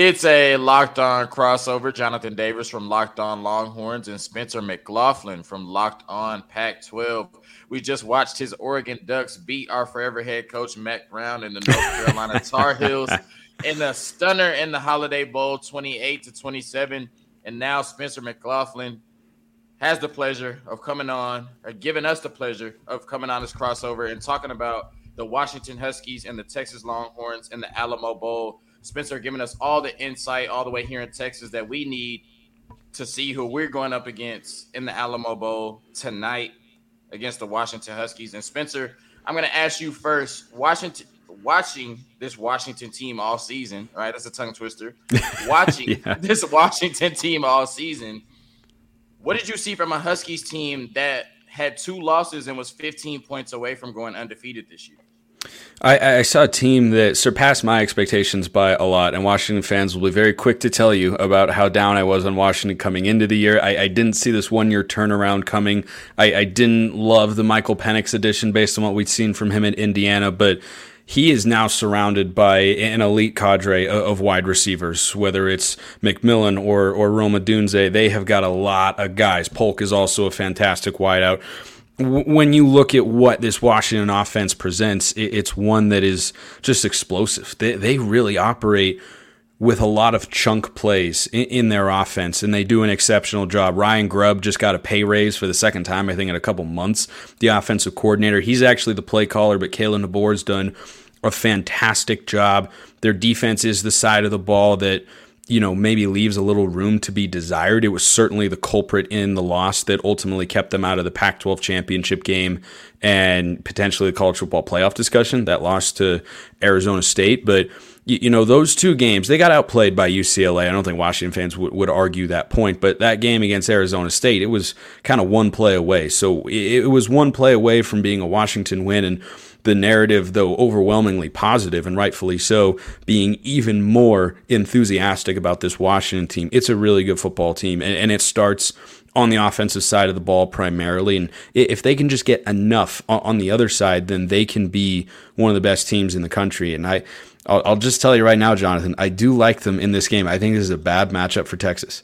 It's a locked on crossover. Jonathan Davis from Locked On Longhorns and Spencer McLaughlin from Locked On Pac 12. We just watched his Oregon Ducks beat our forever head coach, Mack Brown, in the North Carolina Tar Heels in a stunner in the Holiday Bowl, 28 to 27. And now Spencer McLaughlin has the pleasure of coming on, or giving us the pleasure of coming on this crossover and talking about the Washington Huskies and the Texas Longhorns in the Alamo Bowl Spencer giving us all the insight all the way here in Texas that we need to see who we're going up against in the Alamo Bowl tonight against the Washington Huskies. And Spencer, I'm going to ask you first. Washington, watching this Washington team all season, right? That's a tongue twister. Watching yeah. this Washington team all season, what did you see from a Huskies team that had two losses and was 15 points away from going undefeated this year? I, I, saw a team that surpassed my expectations by a lot, and Washington fans will be very quick to tell you about how down I was on Washington coming into the year. I, I didn't see this one year turnaround coming. I, I, didn't love the Michael Penix addition based on what we'd seen from him in Indiana, but he is now surrounded by an elite cadre of wide receivers, whether it's McMillan or, or Rome Odunze. They have got a lot of guys. Polk is also a fantastic wideout when you look at what this Washington offense presents, it's one that is just explosive. They, they really operate with a lot of chunk plays in, their offense, and they do an exceptional job. Ryan Grubb just got a pay raise for the second time, I think, in a couple months. The offensive coordinator, he's actually the play caller, but Kalen DeBoer's done a fantastic job. Their defense is the side of the ball that – you know, maybe leaves a little room to be desired. It was certainly the culprit in the loss that ultimately kept them out of the Pac 12 championship game and potentially the college football playoff discussion that lost to Arizona State. But, you know, those two games, they got outplayed by UCLA. I don't think Washington fans would, would argue that point, but that game against Arizona State, it was kind of one play away. So it was one play away from being a Washington win. And, the narrative, though overwhelmingly positive and rightfully so, being even more enthusiastic about this Washington team. It's a really good football team, and, and it starts on the offensive side of the ball primarily. And if they can just get enough on the other side, then they can be one of the best teams in the country. And I, I'll, just tell you right now, Jonathan, I do like them in this game. I think this is a bad matchup for Texas.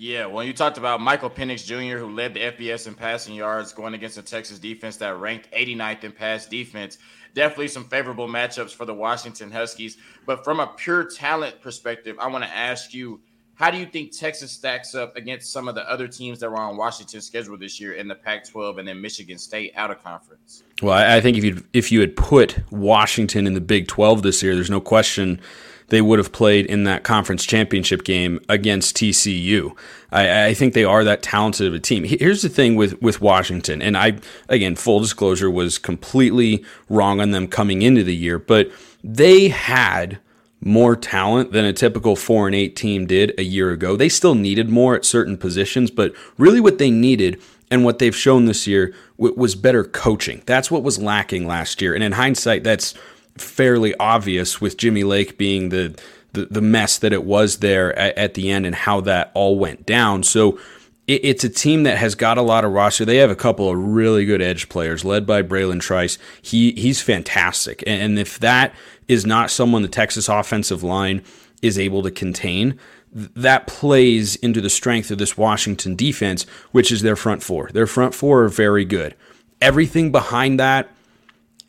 Yeah, well, you talked about Michael Penix Jr., who led the FBS in passing yards going against a Texas defense that ranked 89th in pass defense. Definitely some favorable matchups for the Washington Huskies. But from a pure talent perspective, I want to ask you how do you think Texas stacks up against some of the other teams that were on Washington's schedule this year in the Pac-12 and then Michigan State out of conference? Well, I think if you if you had put Washington in the Big 12 this year, there's no question they would have played in that conference championship game against TCU. I, I, think they are that talented of a team. Here's the thing with, with Washington, and I, again, full disclosure, was completely wrong on them coming into the year, but they had more talent than a typical 4 and 8 team did a year ago. They still needed more at certain positions, but really what they needed and what they've shown this year was better coaching. That's what was lacking last year. And in hindsight, that's fairly obvious with Jimmy Lake being the the, the mess that it was there at, at, the end and how that all went down. So it, it's a team that has got a lot of roster. They have a couple of really good edge players led by Bralen Trice. He he's fantastic. And, and if that is not someone the Texas offensive line is able to contain, that plays into the strength of this Washington defense, which is their front four. Their front four are very good. Everything behind that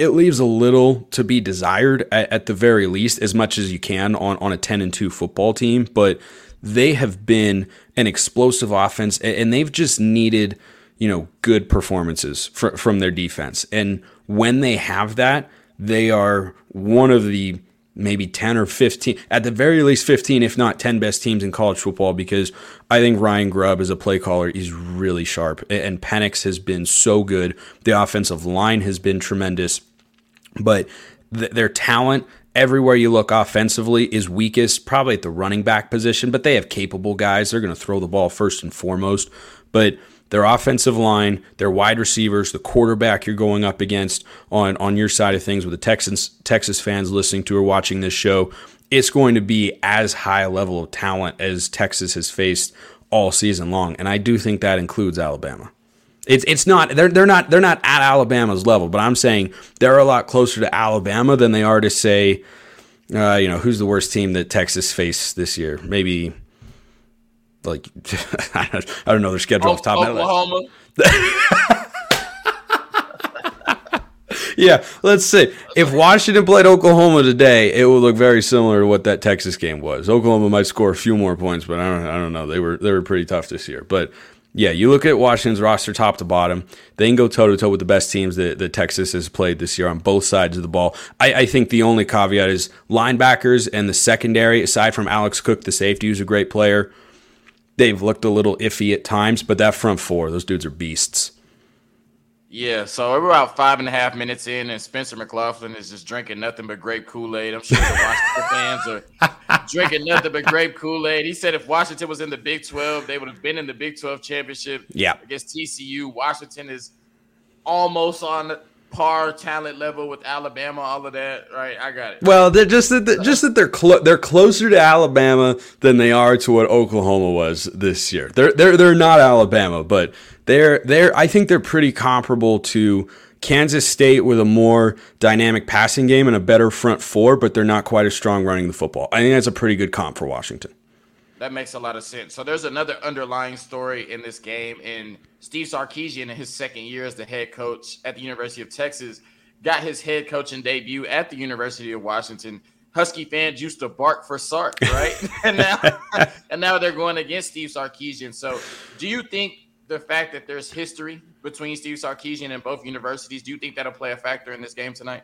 it leaves a little to be desired at, at, the very least, as much as you can on, on a 10 and 2 football team. But they have been an explosive offense and they've just needed, you know, good performances fr- from their defense. And when they have that, they are one of the maybe 10 or 15, at the very least 15, if not 10 best teams in college football because I think Ryan Grubb as a play caller is really sharp. And Penix has been so good. The offensive line has been tremendous. But th- their talent everywhere you look offensively is weakest, probably at the running back position, but they have capable guys. They're going to throw the ball first and foremost. But their offensive line, their wide receivers, the quarterback you're going up against on, on your side of things with the Texans Texas fans listening to or watching this show, it's going to be as high a level of talent as Texas has faced all season long. And I do think that includes Alabama. It's it's not they're they're not they're not at Alabama's level, but I'm saying they're a lot closer to Alabama than they are to say Uh, you know, who's the worst team that Texas faced this year? Maybe like I don't know their schedule off the top Oklahoma. yeah, let's see. If Washington played Oklahoma today, it would look very similar to what that Texas game was. Oklahoma might score a few more points, but I don't I don't know. They were they were pretty tough this year. But yeah, you look at Washington's roster top to bottom. They can go toe to toe with the best teams that, that Texas has played this year on both sides of the ball. I, I, think the only caveat is linebackers and the secondary, aside from Alex Cook, the safety, who's a great player. They've looked a little iffy at times, but that front four, those dudes are beasts. Yeah, so we're about five and a half minutes in, and Spencer McLaughlin is just drinking nothing but grape Kool Aid. I'm sure the Washington fans are drinking nothing but grape Kool Aid. He said if Washington was in the Big 12, they would have been in the Big 12 championship. Yeah. Against TCU. Washington is almost on par talent level with Alabama, all of that, right? I got it. Well, they're just that just that they're clo- they're closer to Alabama than they are to what Oklahoma was this year. They're they're they're not Alabama, but they're they're I think they're pretty comparable to Kansas State with a more dynamic passing game and a better front four, but they're not quite as strong running the football. I think that's a pretty good comp for Washington. That makes a lot of sense. So there's another underlying story in this game, and Steve Sarkisian, in his second year as the head coach at the University of Texas, got his head coaching debut at the University of Washington. Husky fans used to bark for Sark, right? and now, and now they're going against Steve Sarkisian. So, do you think the fact that there's history between Steve Sarkisian and both universities, do you think that'll play a factor in this game tonight?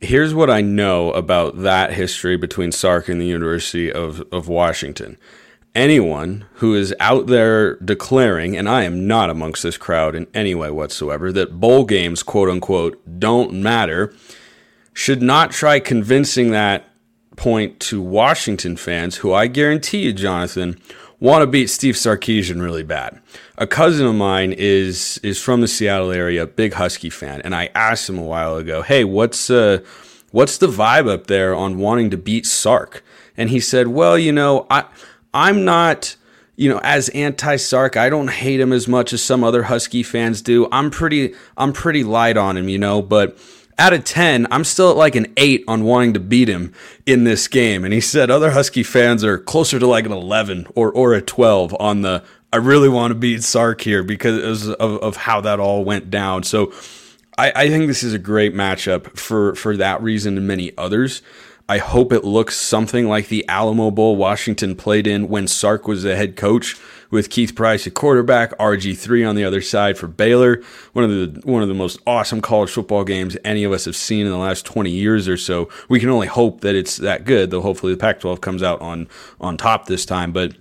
here's what I know about that history between Sark and the University of, of Washington. Anyone who is out there declaring, and I am not amongst this crowd in any way whatsoever, that bowl games, quote unquote, don't matter, should not try convincing that point to Washington fans, who I guarantee you, Jonathan, want to beat Steve Sarkisian really bad. A cousin of mine is is from the Seattle area, big Husky fan, and I asked him a while ago, "Hey, what's uh, what's the vibe up there on wanting to beat Sark?" And he said, "Well, you know, I I'm not." you know, as anti-Sark, I don't hate him as much as some other Husky fans do. I'm pretty, I'm pretty light on him, you know. But out of 10, I'm still at like an 8 on wanting to beat him in this game. And he said other Husky fans are closer to like an 11 or, or a 12 on the I really want to beat Sark here because of, of how that all went down. So I, I think this is a great matchup for, for that reason and many others. I hope it looks something like the Alamo Bowl Washington played in when Sark was the head coach with Keith Price at quarterback, RG3 on the other side for Baylor. One of the one of the most awesome college football games any of us have seen in the last 20 years or so. We can only hope that it's that good, though hopefully the Pac-12 comes out on on top this time, but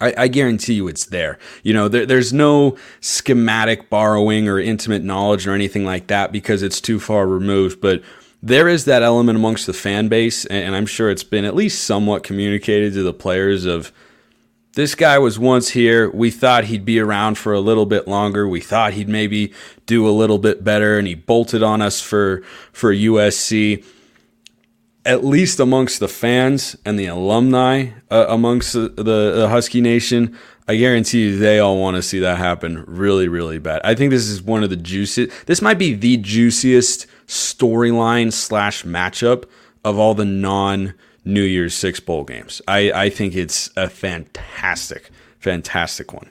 I, I, guarantee you it's there. You know, there, there's no schematic borrowing or intimate knowledge or anything like that because it's too far removed. But there is that element amongst the fan base, and I'm sure it's been at least somewhat communicated to the players of this guy was once here. We thought he'd be around for a little bit longer. We thought he'd maybe do a little bit better, and he bolted on us for for USC. At least amongst the fans and the alumni uh, amongst the, the, the Husky Nation, I guarantee you they all want to see that happen really, really bad. I think this is one of the juiciest. This might be the juiciest storyline slash matchup of all the non New Year's Six bowl games. I, I think it's a fantastic, fantastic one.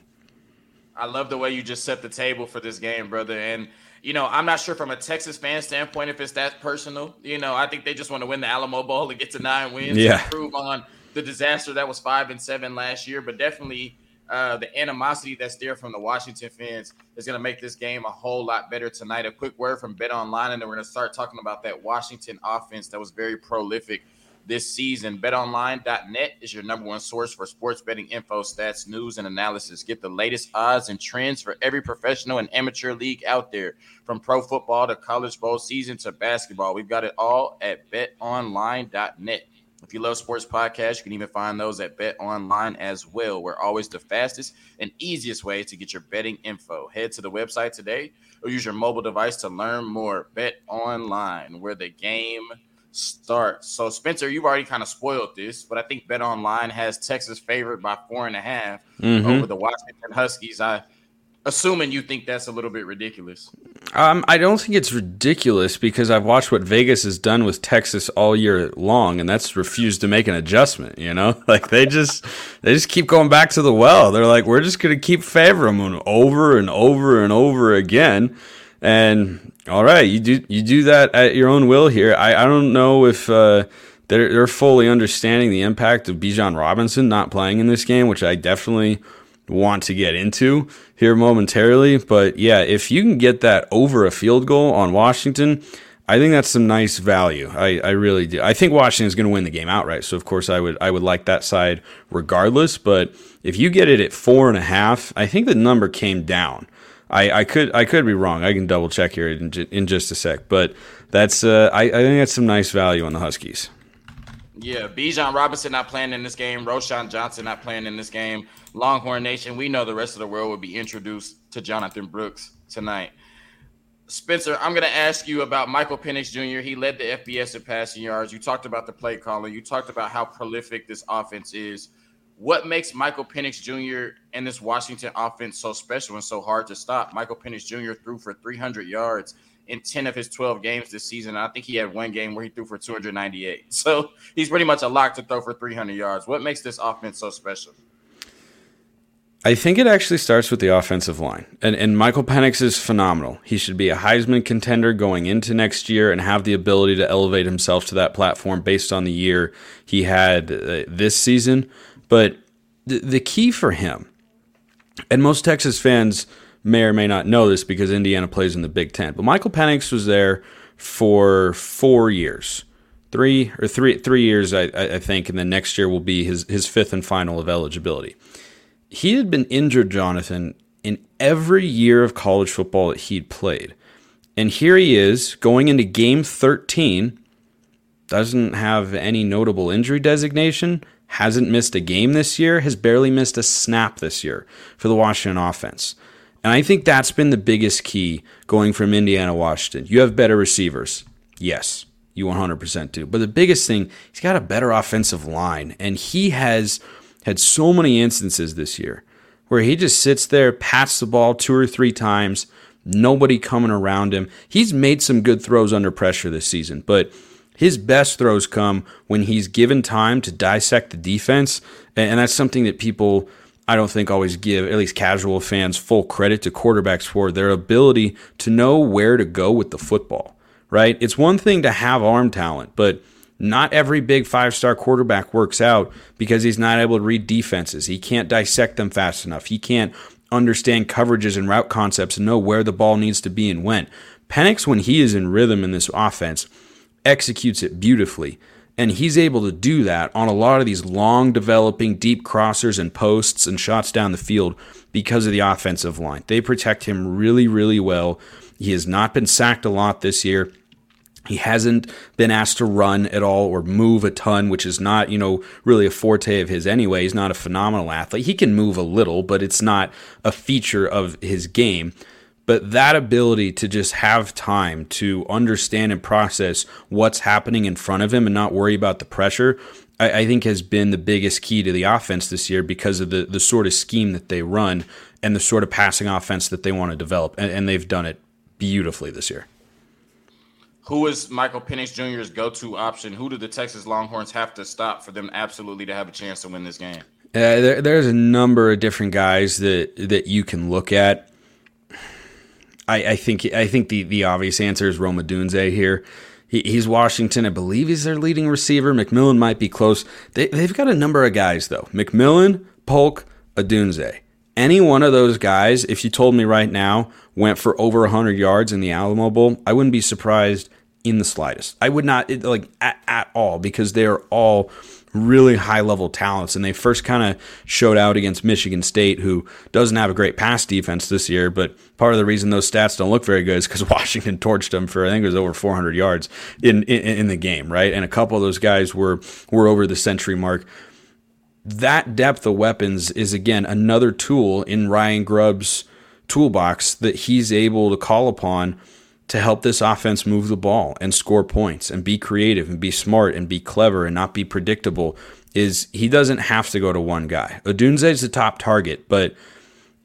I love the way you just set the table for this game, brother. And you know, I'm not sure from a Texas fan standpoint if it's that personal. You know, I think they just want to win the Alamo Bowl and get to nine wins yeah. and improve on the disaster that was five and seven last year. But definitely uh, the animosity that's there from the Washington fans is going to make this game a whole lot better tonight. A quick word from Bet Online, and then we're going to start talking about that Washington offense that was very prolific this season. BetOnline.net is your number one source for sports betting info, stats, news, and analysis. Get the latest odds and trends for every professional and amateur league out there, from pro football to college bowl season to basketball. We've got it all at BetOnline.net. If you love sports podcasts, you can even find those at Bet Online as well. We're always the fastest and easiest way to get your betting info. Head to the website today or use your mobile device to learn more. Bet Online, where the game starts. So, Spencer, you've already kind of spoiled this, but I think Bet Online has Texas favored by four and a half mm-hmm. over the Washington Huskies. I Assuming you think that's a little bit ridiculous. Um, I don't think it's ridiculous because I've watched what Vegas has done with Texas all year long, and that's refused to make an adjustment. You know, like they just they just keep going back to the well. They're like, we're just going to keep favoring them over and over and over again. And all right, you do you do that at your own will here. I, I don't know if uh, they're they're fully understanding the impact of Bijan Robinson not playing in this game, which I definitely want to get into here momentarily. But yeah, if you can get that over a field goal on Washington, I think that's some nice value. I, I really do. I think Washington is going to win the game outright. So of course I would I would like that side regardless. But if you get it at four and a half, I think the number came down. I, I could I could be wrong. I can double check here in, in just a sec. But that's uh, I, I think that's some nice value on the Huskies. Yeah, Bijan Robinson not playing in this game. Roschon Johnson not playing in this game. Longhorn Nation, we know the rest of the world will be introduced to Jonathan Brooks tonight. Spencer, I'm going to ask you about Michael Penix Jr. He led the FBS in passing yards. You talked about the play calling. You talked about how prolific this offense is. What makes Michael Penix Jr. and this Washington offense so special and so hard to stop? Michael Penix Jr. threw for 300 yards in 10 of his 12 games this season. I think he had one game where he threw for 298. So he's pretty much a lock to throw for 300 yards. What makes this offense so special? I think it actually starts with the offensive line. And, and Michael Penix is phenomenal. He should be a Heisman contender going into next year and have the ability to elevate himself to that platform based on the year he had uh, this season. But the, the key for him, and most Texas fans may or may not know this because Indiana plays in the Big Ten. But Michael Penix was there for four years, three or three three years, I, I think, and then next year will be his his fifth and final of eligibility. He had been injured, Jonathan, in every year of college football that he'd played, and here he is going into Game 13. Doesn't have any notable injury designation, hasn't missed a game this year, has barely missed a snap this year for the Washington offense. And I think that's been the biggest key going from Indiana Washington. You have better receivers. Yes, you 100% do. But the biggest thing, he's got a better offensive line. And he has had so many instances this year where he just sits there, pats the ball two or three times, nobody coming around him. He's made some good throws under pressure this season, but his best throws come when he's given time to dissect the defense. And that's something that people I don't think always give at least casual fans full credit to quarterbacks for their ability to know where to go with the football, right? It's one thing to have arm talent, but not every big five star quarterback works out because he's not able to read defenses. He can't dissect them fast enough. He can't understand coverages and route concepts and know where the ball needs to be and when. Penix, when he is in rhythm in this offense, executes it beautifully. And he's able to do that on a lot of these long developing deep crossers and posts and shots down the field because of the offensive line. They protect him really, really well. He has not been sacked a lot this year. He hasn't been asked to run at all or move a ton, which is not, you know, really a forte of his anyway. He's not a phenomenal athlete. He can move a little, but it's not a feature of his game. But that ability to just have time to understand and process what's happening in front of him and not worry about the pressure, I, I, think has been the biggest key to the offense this year because of the, the sort of scheme that they run and the sort of passing offense that they want to develop. And, and they've done it beautifully this year. Who is Michael Penix Jr.'s go to option? Who do the Texas Longhorns have to stop for them absolutely to have a chance to win this game? Uh, there, there's a number of different guys that, that you can look at. I, I think I think the, the obvious answer is Rome Odunze here. He, he's Washington. I believe he's their leading receiver. McMillan might be close. They, they've got a number of guys, though. McMillan, Polk, Odunze. Any one of those guys, if you told me right now, went for over 100 yards in the Alamo Bowl, I wouldn't be surprised in the slightest. I would not, like, at, at all, because they are all – really high level talents. And they first kind of showed out against Michigan State, who doesn't have a great pass defense this year. But part of the reason those stats don't look very good is because Washington torched them for I think it was over 400 yards in, in in the game, right? And a couple of those guys were were over the century mark. That depth of weapons is again another tool in Ryan Grubb's toolbox that he's able to call upon to help this offense move the ball and score points and be creative and be smart and be clever and not be predictable is he doesn't have to go to one guy. Odunze is the top target, but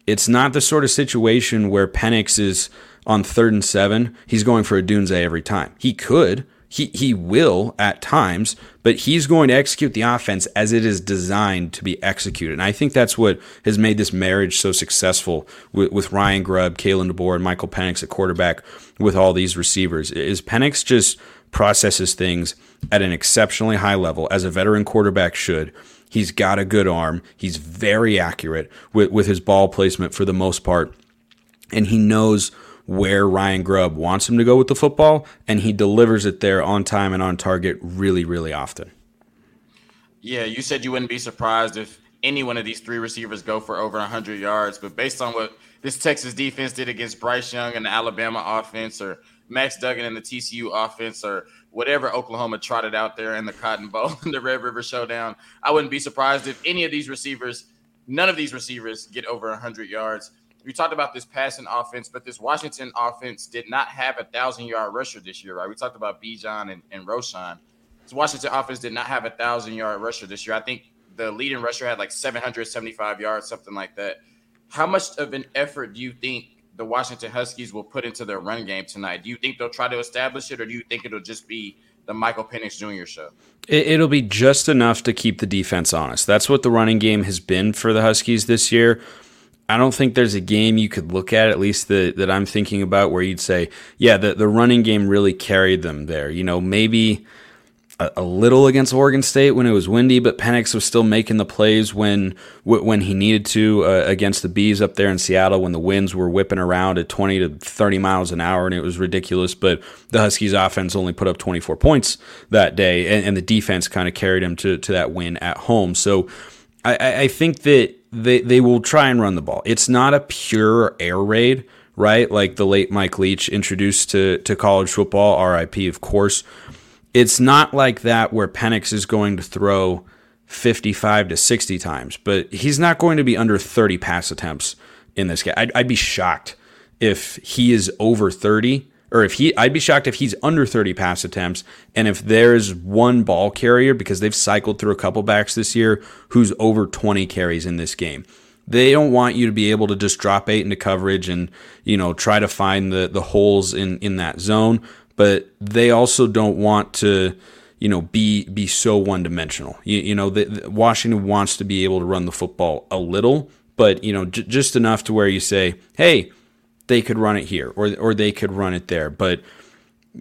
it's not the sort of situation where Penix is on third and seven. He's going for Odunze every time. He could. He, he will at times, but he's going to execute the offense as it is designed to be executed. And I think that's what has made this marriage so successful with, with Ryan Grubb, Kalen DeBoer, and Michael Penix at quarterback with all these receivers. Is Penix just processes things at an exceptionally high level, as a veteran quarterback should. He's got a good arm. He's very accurate with, with his ball placement for the most part. And he knows where Ryan Grubb wants him to go with the football, and he delivers it there on time and on target really, really often. Yeah, you said you wouldn't be surprised if any one of these three receivers go for over 100 yards, but based on what this Texas defense did against Bryce Young and the Alabama offense, or Max Duggan and the TCU offense, or whatever Oklahoma trotted out there in the Cotton Bowl and the Red River Showdown, I wouldn't be surprised if any of these receivers, none of these receivers, get over 100 yards. We talked about this passing offense, but this Washington offense did not have a thousand yard rusher this year, right? We talked about Bijan and, and Roschon. This Washington offense did not have a thousand yard rusher this year. I think the leading rusher had like 775 yards, something like that. How much of an effort do you think the Washington Huskies will put into their run game tonight? Do you think they'll try to establish it, or do you think it'll just be the Michael Penix Jr. show? It'll be just enough to keep the defense honest. That's what the running game has been for the Huskies this year. I don't think there's a game you could look at, at least the, that I'm thinking about, where you'd say, yeah, the, the running game really carried them there. You know, maybe – a, a, little against Oregon State when it was windy, but Penix was still making the plays when when he needed to uh, against the Bees up there in Seattle when the winds were whipping around at 20 to 30 miles an hour and it was ridiculous. But the Huskies offense only put up 24 points that day, and, and the defense kind of carried him to, to that win at home. So I, I think that they, they will try and run the ball. It's not a pure air raid right? Like the late Mike Leach introduced to, to college football, RIP, of course it's not like that where Penix is going to throw 55 to 60 times, but he's not going to be under 30 pass attempts in this game. I'd, I'd be shocked if he is over 30 or if he I'd be shocked if he's under 30 pass attempts and if there's one ball carrier because they've cycled through a couple backs this year who's over 20 carries in this game. They don't want you to be able to just drop eight into coverage and, you know, try to find the the holes in in that zone but they also don't want to you know be be so one dimensional. You, you, know, the, the Washington wants to be able to run the football a little, but you know j- just enough to where you say, hey, they could run it here or or they could run it there, but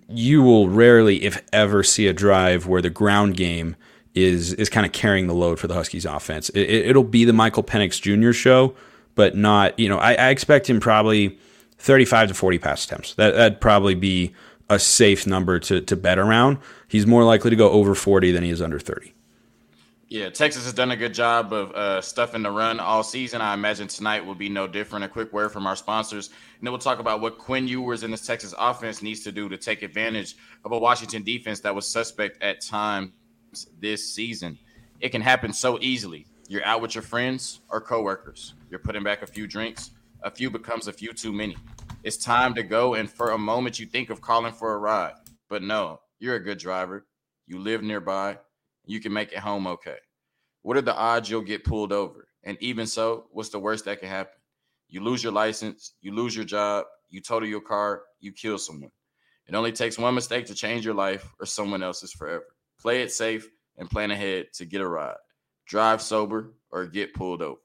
you will rarely, if ever, see a drive where the ground game is is kind of carrying the load for the Huskies offense. It, will be the Michael Penix Jr. show, but not you know I, I expect him probably 35 to 40 pass attempts. That that'd probably be a safe number to, to bet around. He's more likely to go over 40 than he is under 30. Yeah, Texas has done a good job of uh, stuffing the run all season. I imagine tonight will be no different. A quick word from our sponsors, and then we'll talk about what Quinn Ewers in this Texas offense needs to do to take advantage of a Washington defense that was suspect at times this season. It can happen so easily. You're out with your friends or coworkers. You're putting back a few drinks. A few becomes a few too many it's time to go. And for a moment, you think of calling for a ride, but no, you're a good driver. You live nearby. You can make it home okay. What are the odds you'll get pulled over? And even so, what's the worst that can happen? You lose your license, you lose your job, you total your car, you kill someone. It only takes one mistake to change your life or someone else's forever. Play it safe and plan ahead to get a ride. Drive sober or get pulled over.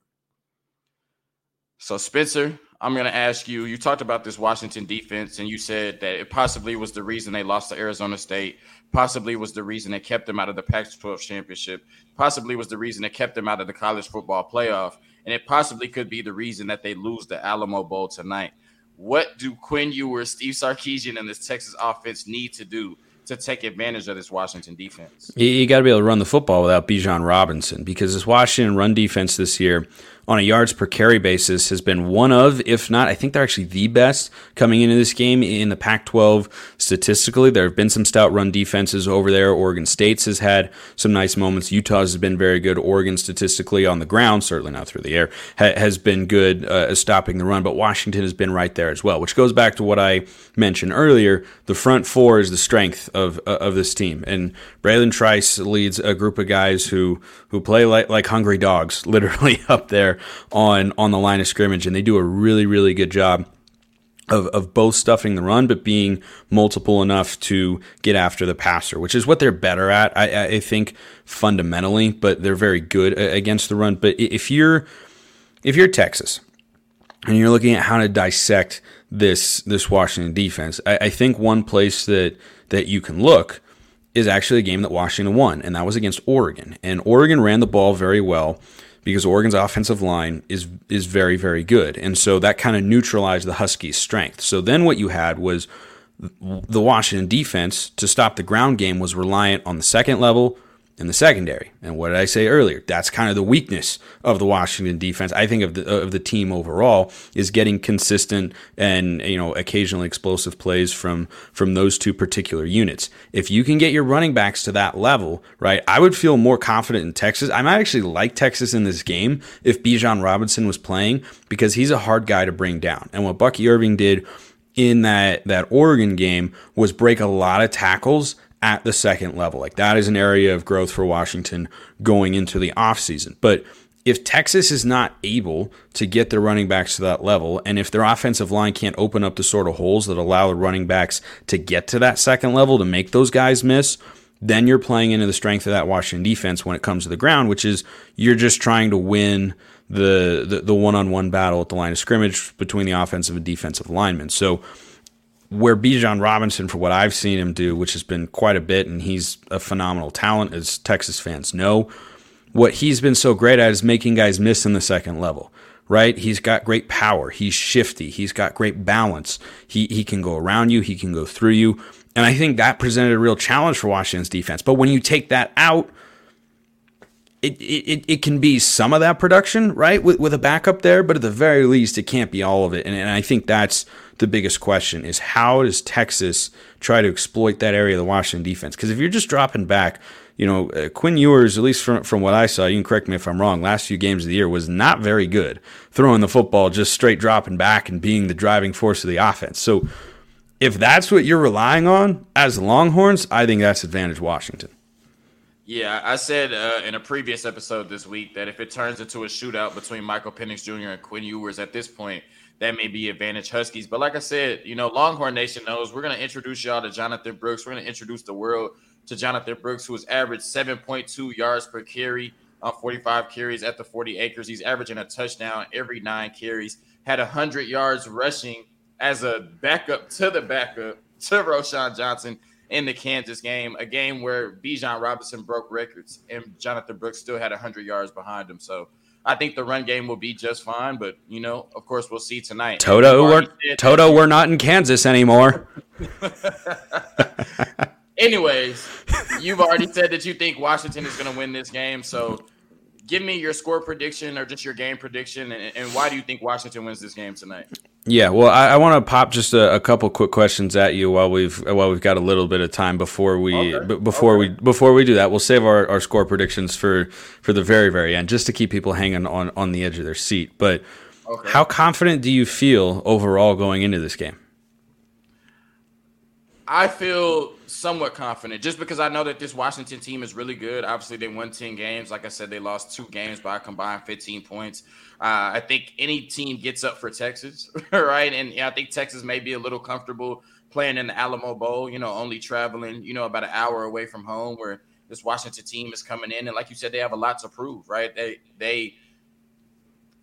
So, Spencer, I'm going to ask you. You talked about this Washington defense, and you said that it possibly was the reason they lost to Arizona State. Possibly was the reason they kept them out of the Pac-12 championship. Possibly was the reason they kept them out of the college football playoff, and it possibly could be the reason that they lose the Alamo Bowl tonight. What do Quinn Ewers, Steve Sarkisian, and this Texas offense need to do to take advantage of this Washington defense? You, you got to be able to run the football without Bijan Robinson because this Washington run defense this year on a yards per carry basis has been one of, if not, I think they're actually the best coming into this game in the Pac 12 statistically. There have been some stout run defenses over there. Oregon State's has had some nice moments. Utah's has been very good. Oregon statistically on the ground, certainly not through the air, ha- has been good uh, stopping the run, but Washington has been right there as well, which goes back to what I mentioned earlier. The front four is the strength of of this team. And Bralen Trice leads a group of guys who who play like like hungry dogs, literally up there on on the line of scrimmage, and they do a really really good job. Of, of both stuffing the run, but being multiple enough to get after the passer, which is what they're better at, I, I think, fundamentally. But they're very good against the run. But if you're if you're Texas and you're looking at how to dissect this this Washington defense. I, I, think one place that that you can look is actually a game that Washington won, and that was against Oregon. And Oregon ran the ball very well because Oregon's offensive line is is very very good, and so that kind of neutralized the Huskies' strength. So then what you had was the Washington defense to stop the ground game was reliant on the second level in the secondary. And what did I say earlier? That's kind of the weakness of the Washington defense. I think of the of the team overall is getting consistent and you know occasionally explosive plays from from those two particular units. If you can get your running backs to that level, right? I would feel more confident in Texas. I might actually like Texas in this game if Bijan Robinson was playing because he's a hard guy to bring down. And what Bucky Irving did in that that Oregon game was break a lot of tackles at the second level. Like that is an area of growth for Washington going into the offseason. But if Texas is not able to get their running backs to that level, and if their offensive line can't open up the sort of holes that allow the running backs to get to that second level to make those guys miss, then you're playing into the strength of that Washington defense when it comes to the ground, which is you're just trying to win the the, the one-on-one battle at the line of scrimmage between the offensive and defensive linemen. So where Bijan Robinson, for what I've seen him do, which has been quite a bit, and he's a phenomenal talent, as Texas fans know, what he's been so great at is making guys miss in the second level. Right? He's got great power. He's shifty. He's got great balance. He he can go around you. He can go through you. And I think that presented a real challenge for Washington's defense. But when you take that out, it, it, it can be some of that production, right, with, with a backup there, but at the very least, it can't be all of it. And, and I think that's the biggest question is how does Texas try to exploit that area of the Washington defense? Because if you're just dropping back, you know, uh, Quinn Ewers, at least from, from what I saw, you can correct me if I'm wrong, last few games of the year was not very good throwing the football, just straight dropping back and being the driving force of the offense. So if that's what you're relying on as Longhorns, I think that's advantage Washington. Yeah, I said uh, in a previous episode this week that if it turns into a shootout between Michael Penix Jr. and Quinn Ewers at this point, that may be advantage Huskies. But like I said, you know, Longhorn Nation knows we're going to introduce y'all to Jonathan Brooks. We're going to introduce the world to Jonathan Brooks, who has averaged 7.2 yards per carry on 45 carries at the 40 acres. He's averaging a touchdown every nine carries, had 100 yards rushing as a backup to the backup to Roschon Johnson in the Kansas game, a game where Bijan Robinson broke records and Jonathan Brooks still had 100 yards behind him. So I think the run game will be just fine. But, you know, of course, we'll see tonight. Toto, we're, Toto, we're not in Kansas anymore. Anyways, you've already said that you think Washington is going to win this game. So give me your score prediction or just your game prediction, and, and why do you think Washington wins this game tonight? Yeah, well, I, I want to pop just a, a, couple quick questions at you while we've while we've got a little bit of time before we okay. b- before okay. we before we do that. We'll save our, our score predictions for for the very very end, just to keep people hanging on on the edge of their seat. But okay. how confident do you feel overall going into this game? I feel somewhat confident just because I know that this Washington team is really good. Obviously, they won 10 games. Like I said, they lost two games by a combined 15 points. Uh, I think any team gets up for Texas, right? And yeah, I think Texas may be a little comfortable playing in the Alamo Bowl, you know, only traveling, you know, about an hour away from home where this Washington team is coming in. And like you said, they have a lot to prove, right? They, they,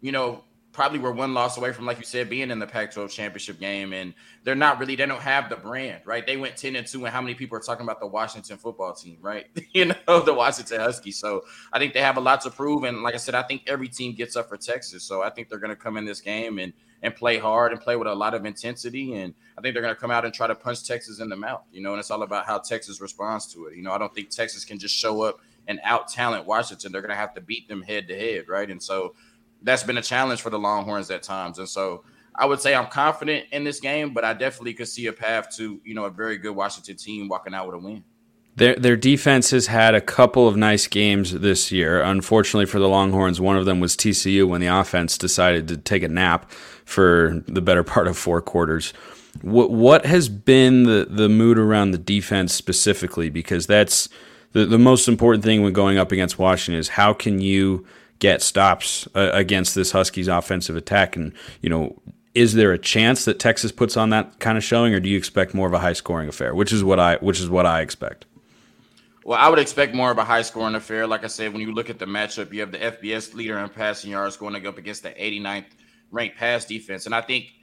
you know, probably were one loss away from, like you said, being in the Pac-12 championship game, and they're not really. They don't have the brand, right? They went ten and two, and how many people are talking about the Washington football team, right? you know, the Washington Huskies. So I think they have a lot to prove, and like I said, I think every team gets up for Texas. So I think they're to come in this game and and play hard and play with a lot of intensity, and I think they're to come out and try to punch Texas in the mouth. You know, and it's all about how Texas responds to it. You know, I don't think Texas can just show up and out talent Washington. They're to have to beat them head to head, right? And so that's been a challenge for the Longhorns at times. And so I would say I'm confident in this game, but I definitely could see a path to, you know, a very good Washington team walking out with a win. Their their defense has had a couple of nice games this year. Unfortunately for the Longhorns, one of them was TCU when the offense decided to take a nap for the better part of four quarters. what what has been the the mood around the defense specifically? Because that's the the most important thing when going up against Washington is how can you get stops uh, against this Huskies offensive attack, and you know. Is there a chance that Texas puts on that kind of showing, or do you expect more of a high scoring affair? Which is what I which is what I expect. Well, I would expect more of a high scoring affair. Like I said, when you look at the matchup, you have the FBS leader in passing yards going up against the 89th ranked pass defense. And I think,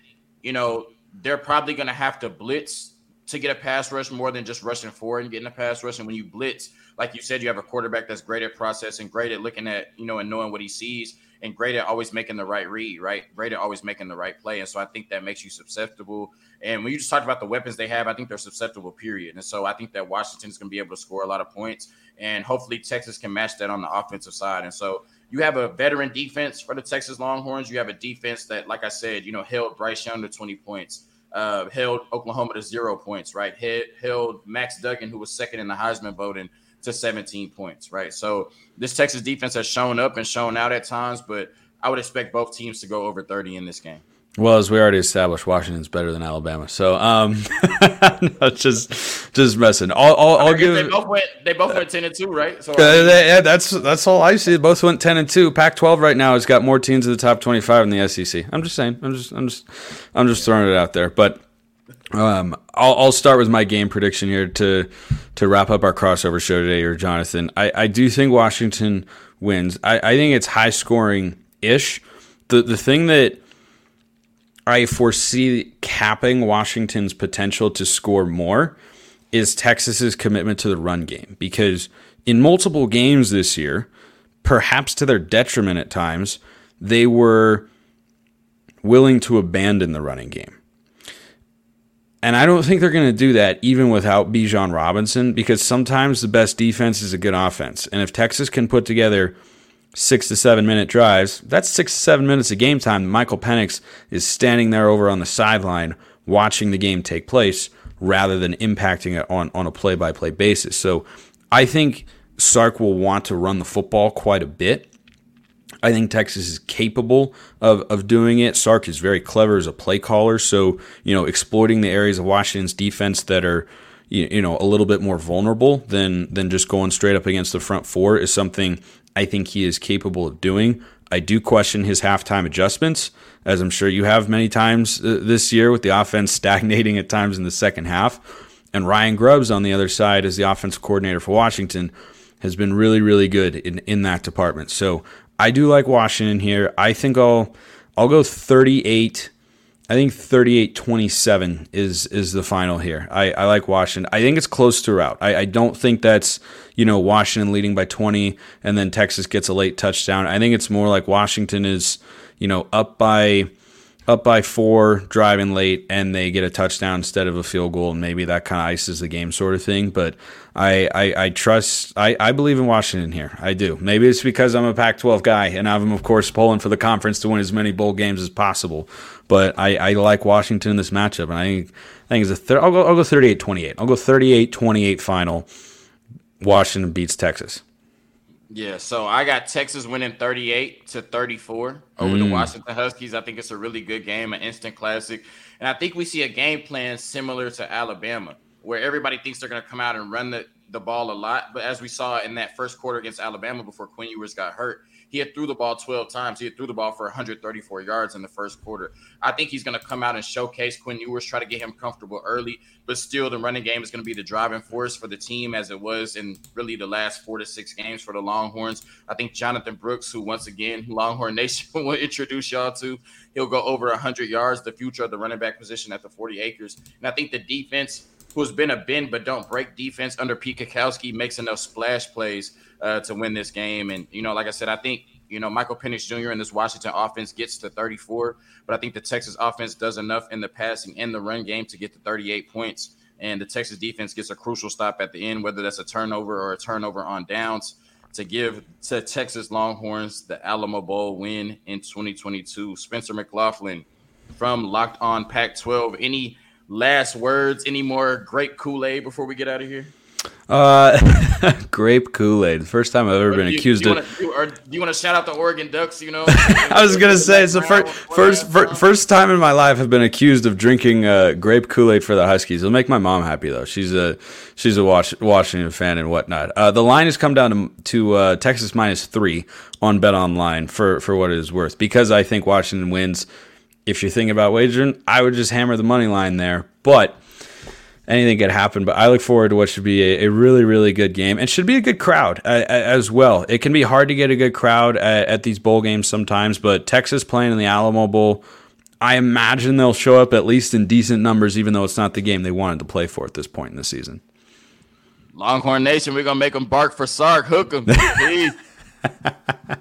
you know, they're probably going to have to blitz to get a pass rush more than just rushing forward and getting a pass rush. And when you blitz, like you said, you have a quarterback that's great at processing, great at looking at, you know, and knowing what he sees, and great at always making the right read, right? Great at always making the right play. And so I think that makes you susceptible. And when you just talked about the weapons they have, I think they're susceptible, period. And so I think that Washington is going to be able to score a lot of points. And hopefully Texas can match that on the offensive side. And so you have a veteran defense for the Texas Longhorns. You have a defense that, like I said, you know, held Bryce Young to 20 points, uh, held Oklahoma to zero points, right? held Max Duggan, who was second in the Heisman voting, to 17 points, right? So this Texas defense has shown up and shown out at times, but I would expect both teams to go over 30 in this game. Well, as we already established, Washington's better than Alabama. So, um, no, just just messing. I'll, I'll, I'll give. They both went. They both went ten and two, right? So, uh, they, yeah, that's that's all I see. Both went ten and two. Pac-12 right now has got more teams in the top twenty-five in the SEC. I'm just saying. I'm just I'm just I'm just throwing it out there. But um, I'll, I'll start with my game prediction here to to wrap up our crossover show today. Or Jonathan, I, I do think Washington wins. I, I think it's high scoring ish. The the thing that I foresee capping Washington's potential to score more is Texas's commitment to the run game because in multiple games this year, perhaps to their detriment at times, they were willing to abandon the running game. And I don't think they're going to do that even without Bijan Robinson because sometimes the best defense is a good offense. And if Texas can put together six to seven minute drives, that's six to seven minutes of game time. Michael Penix is standing there over on the sideline watching the game take place rather than impacting it on, on a play by play basis. So I think Sark will want to run the football quite a bit. I think Texas is capable of, of doing it. Sark is very clever as a play caller. So, you know, exploiting the areas of Washington's defense that are, you, you know, a little bit more vulnerable than than just going straight up against the front four is something I think he is capable of doing. I do question his halftime adjustments, as I'm sure you have many times uh, this year with the offense stagnating at times in the second half. And Ryan Grubbs on the other side as the offensive coordinator for Washington has been really, really good in, in that department. So I do like Washington here. I think I'll I'll go 38 I think 38-27 is is the final here. I, I like Washington. I think it's close throughout. I, I don't think that's, you know, Washington leading by 20 and then Texas gets a late touchdown. I think it's more like Washington is, you know, up by up by four, driving late, and they get a touchdown instead of a field goal, and maybe that kind of ices the game, sort of thing. But I, I, I trust, I, I believe in Washington here. I do. Maybe it's because I'm a Pac-12 guy, and I'm of course pulling for the conference to win as many bowl games as possible. But I, I like Washington in this matchup, and I think, I think it's a third. I'll go, I'll go 38-28. I'll go 38-28 final. Washington beats Texas. Yeah, so I got Texas winning 38 to 34 over mm. the Washington Huskies. I think it's a really good game, an instant classic. And I think we see a game plan similar to Alabama, where everybody thinks they're going to come out and run the, the ball a lot. But as we saw in that first quarter against Alabama before Quinn Ewers got hurt, he had threw the ball 12 times. He had threw the ball for 134 yards in the first quarter. I think he's going to come out and showcase Quinn Ewers, try to get him comfortable early, but still the running game is going to be the driving force for the team as it was in really the last four to six games for the Longhorns. I think Jonathan Brooks, who once again Longhorn Nation will introduce y'all to, he'll go over 100 yards, the future of the running back position at the 40 acres. And I think the defense – who's been a bend but don't break defense under Pete Kwiatkowski, makes enough splash plays uh, to win this game. And you know, like I said, I think you know Michael Penix Jr. in this Washington offense gets to 34, but I think the Texas offense does enough in the passing and the run game to get to 38 points. And the Texas defense gets a crucial stop at the end, whether that's a turnover or a turnover on downs, to give to Texas Longhorns the Alamo Bowl win in 2022. Spencer McLaughlin from Locked On Pac 12. Any last words? Any more great Kool Aid before we get out of here? Uh, grape Kool Aid. The first time I've ever been you- accused do you of. do, or do you want to shout out the Oregon Ducks? You know, I was gonna say it's the first first fir- first time in my life I've been accused of drinking uh, grape Kool Aid for the Huskies. It'll make my mom happy though. She's a she's a Wash- Washington fan and whatnot. Uh, the line has come down to to uh, Texas minus three on Bet Online for for what it is worth because I think Washington wins. If you're thinking about wagering, I would just hammer the money line there, but anything could happen. But I look forward to what should be a, a really, really good game and should be a good crowd uh, as well. It can be hard to get a good crowd at, at these bowl games sometimes, but Texas playing in the Alamo Bowl, I imagine they'll show up at least in decent numbers, even though it's not the game they wanted to play for at this point in the season. Longhorn Nation, we're gonna make them bark for Sark. Hook them.